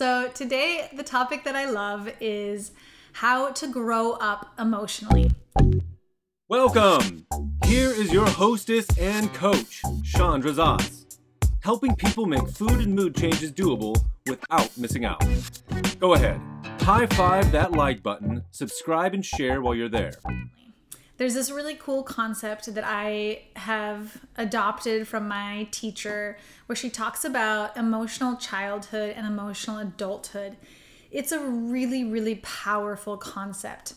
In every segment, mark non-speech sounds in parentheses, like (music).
So, today, the topic that I love is how to grow up emotionally. Welcome! Here is your hostess and coach, Chandra Zaz, helping people make food and mood changes doable without missing out. Go ahead, high five that like button, subscribe, and share while you're there. There's this really cool concept that I have adopted from my teacher where she talks about emotional childhood and emotional adulthood. It's a really, really powerful concept.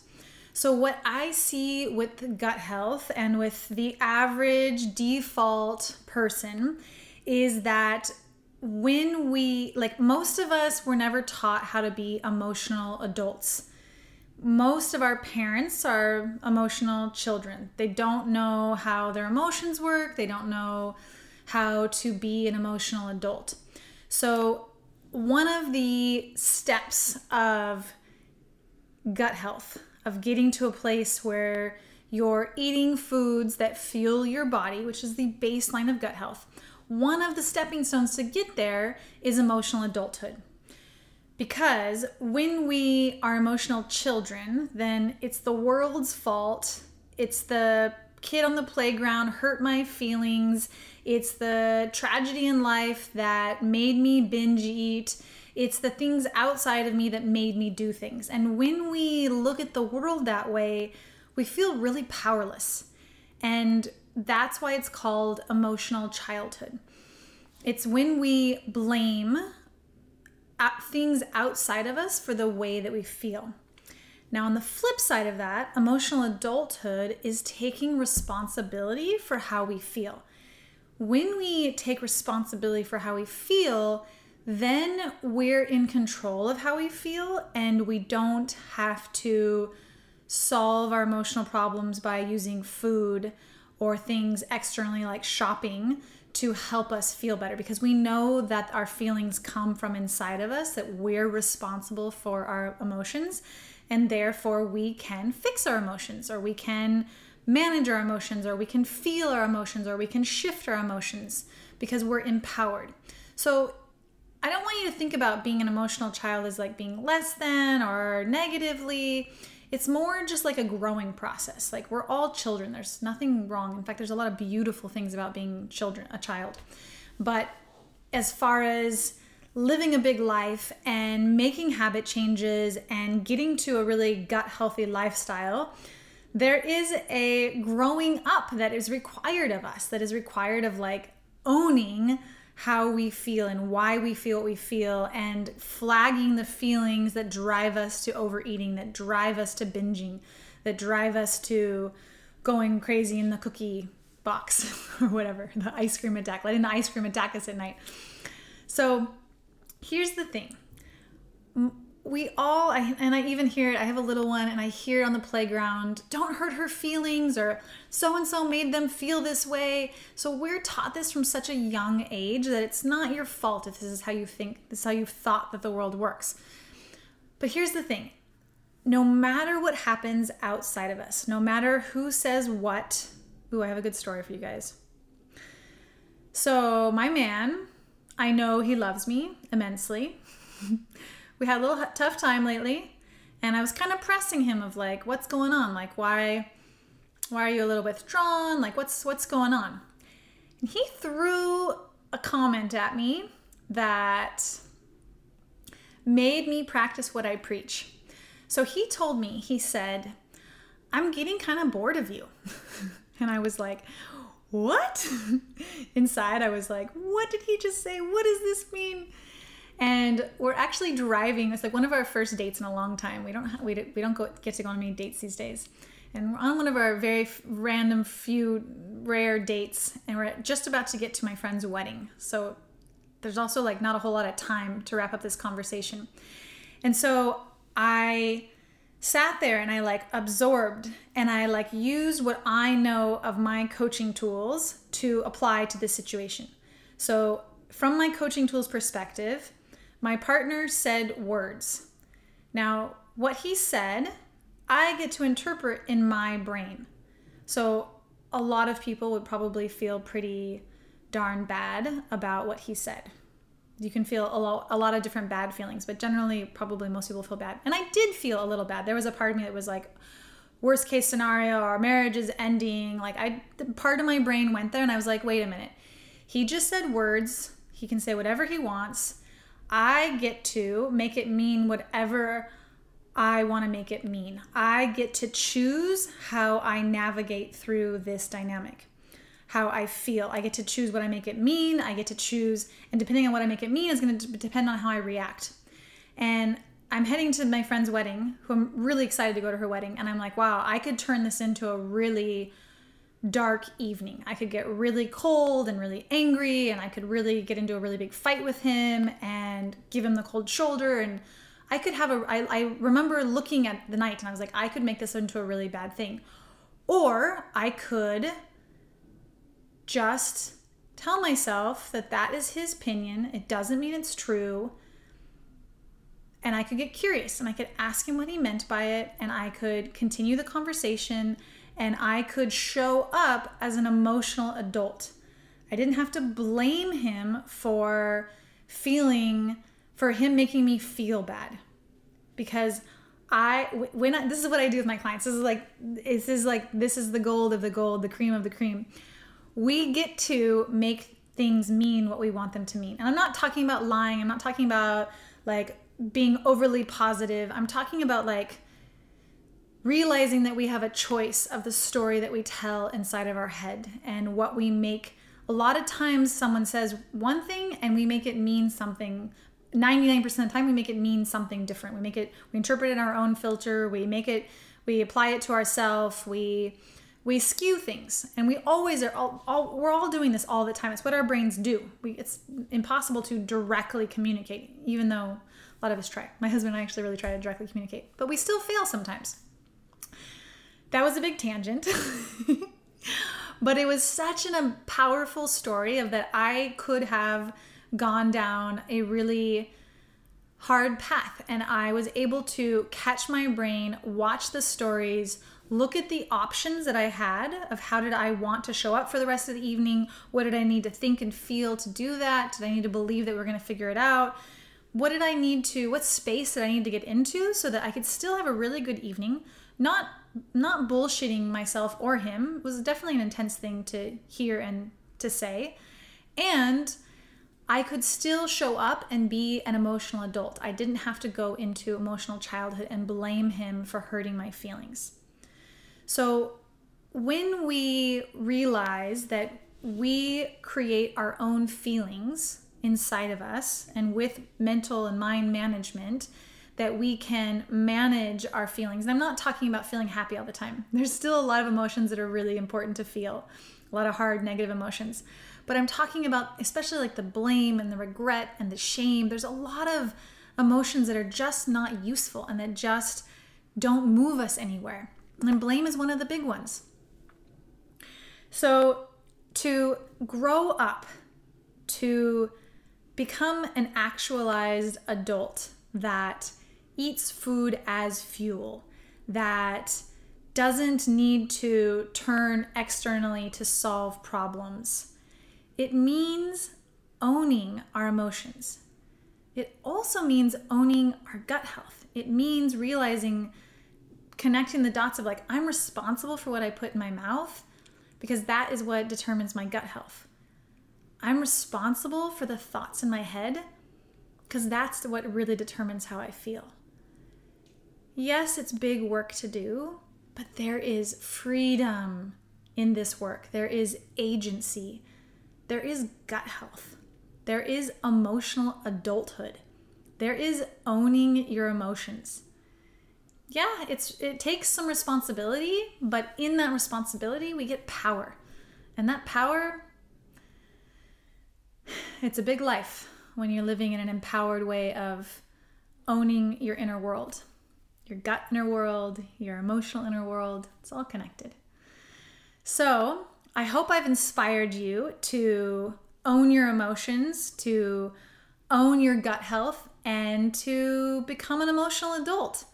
So, what I see with gut health and with the average default person is that when we, like most of us, were never taught how to be emotional adults most of our parents are emotional children. They don't know how their emotions work, they don't know how to be an emotional adult. So, one of the steps of gut health, of getting to a place where you're eating foods that fuel your body, which is the baseline of gut health, one of the stepping stones to get there is emotional adulthood. Because when we are emotional children, then it's the world's fault. It's the kid on the playground hurt my feelings. It's the tragedy in life that made me binge eat. It's the things outside of me that made me do things. And when we look at the world that way, we feel really powerless. And that's why it's called emotional childhood. It's when we blame Uh, things outside of us for the way that we feel. Now, on the flip side of that, emotional adulthood is taking responsibility for how we feel. When we take responsibility for how we feel, then we're in control of how we feel and we don't have to solve our emotional problems by using food or things externally like shopping to help us feel better because we know that our feelings come from inside of us, that we're responsible for our emotions, and therefore we can fix our emotions or we can manage our emotions or we can feel our emotions or we can shift our emotions because we're empowered. So, I don't want you to think about being an emotional child as like being less than or negatively it's more just like a growing process. Like we're all children. There's nothing wrong. In fact, there's a lot of beautiful things about being children, a child. But as far as living a big life and making habit changes and getting to a really gut healthy lifestyle, there is a growing up that is required of us, that is required of like owning how we feel and why we feel what we feel and flagging the feelings that drive us to overeating, that drive us to binging, that drive us to going crazy in the cookie box (laughs) or whatever, the ice cream attack, letting the ice cream attack us at night. So here's the thing we all I, and i even hear it i have a little one and i hear it on the playground don't hurt her feelings or so and so made them feel this way. So we're taught this from such a young age that it's not your fault if this is how you think this is how you thought that the world works. But here's the thing. No matter what happens outside of us no matter who says what ooh i have a good story for you guys. So my man i know he loves me immensely (laughs) we had a little tough time lately, and I was kind of pressing him of like, what's going on? Like, why, why are you a little withdrawn? Like, what's what's going on? And he threw a comment at me that made me practice what I preach. So he told me, he said, I'm getting kind of bored of you. (laughs) and I was like, what? (laughs) Inside, I was like, what did he just say? What does this mean? And we're actually driving. It's like one of our first dates in a long time. We don't we we don't go, get to go on many dates these days, and we're on one of our very random few rare dates, and we're just about to get to my friend's wedding. So there's also like not a whole lot of time to wrap up this conversation, and so I sat there and I like absorbed and I like used what I know of my coaching tools to apply to this situation. So, from my coaching tools perspective, my partner said words. Now, what he said, I get to interpret in my brain. So, a lot of people would probably feel pretty darn bad about what he said. you can feel a lot, a lot of different bad feelings, but generally, probably most people feel bad. And I did feel a little bad. There was a part of me that was like, worst case scenario, our marriage is ending. Like, I, part of my brain went there and I was like, wait a minute. He just said words. He can say whatever he wants. I get to make it mean whatever I want to make it mean. I get to choose how I navigate through this dynamic how I feel. I get to choose what I make it mean. I get to choose, and depending on what I make it mean is going to depend on how I react. And I'm heading to my friend's wedding, who I'm really excited to go to her wedding. And I'm like, wow, I could turn this into a really dark evening. I could get really cold and really angry, and I could really get into a really big fight with him and give him the cold shoulder. And I could have a, I, I remember looking at the night and I was like, I could make this into a really bad thing. Or I could just tell myself that that is his opinion. It doesn't mean it's true. And I could get curious and I could ask him what he meant by it and I could continue the conversation and I could show up as an emotional adult. I didn't have to blame him for feeling, for him making me feel bad. Because I, when I, this is what I do with my clients. This is like, this is like, this is the gold of the gold, the cream of the cream we get to make things mean what we want them to mean. And I'm not talking about lying, I'm not talking about like being overly positive. I'm talking about like realizing that we have a choice of the story that we tell inside of our head and what we make. A lot of times, someone says one thing and we make it mean something. 99% of the time, we make it mean something different. We make it, we interpret it in our own filter, we make it, we apply it to ourselves, we we skew things. And we always are all, all, we're all doing this all the time. It's what our brains do. We, it's impossible to directly communicate even though a lot of us try. My husband and i actually really try to directly communicate but we still fail sometimes that was a big tangent (laughs) but it was such an, a powerful story of that i could have gone down a really hard path and i was able to catch my brain watch the stories look at the options that I had of how did I want to show up for the rest of the evening? What did I need to think and feel to do that? Did I need to believe that we are going to figure it out? What did I need to what space did I need to get into so that I could still have a really good evening? Not not bullshitting myself or him was definitely an intense thing to hear and to say. And I could still show up and be an emotional adult. I didn't have to go into emotional childhood and blame him for hurting my feelings. So when we realize that we create our own feelings inside of us and with mental and mind management, that we can manage our feelings. And I'm not talking about feeling happy all the time. (laughs) There's still a lot of emotions that are really important to feel, a lot of hard negative emotions. But I'm talking about especially like the blame and the regret and the shame. There's a lot of emotions that are just not useful and that just don't move us anywhere. And blame is one of the big ones. So, to grow up, to become an actualized adult that eats food as fuel, that doesn't need to turn externally to solve problems. It means owning our emotions. It also means owning our gut health. It means realizing connecting the dots of like I'm responsible for what I put in my mouth because that is what determines my gut health. I'm responsible for the thoughts in my head because that's what really determines how I feel. Yes, it's big work to do, but there is freedom in this work. There is agency. There is gut health. There is emotional adulthood. There is owning your emotions yeah, it's it takes some responsibility, but in that responsibility we get power. And that power it's a big life when you're living in an empowered way of owning your inner world. Your gut inner world, your emotional inner world, it's all connected. So, I hope I've inspired you to own your emotions, to own your gut health, and to become an emotional adult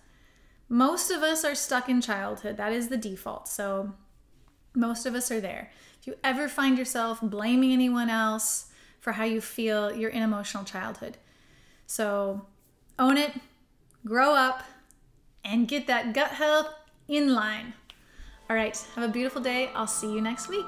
most of us are stuck in childhood. That is the default. So most of us are there. If you ever find yourself blaming anyone else, for how you feel you're in emotional childhood. So own it, grow up, and get that gut health in line. All right, have a beautiful day. I'll see you next week.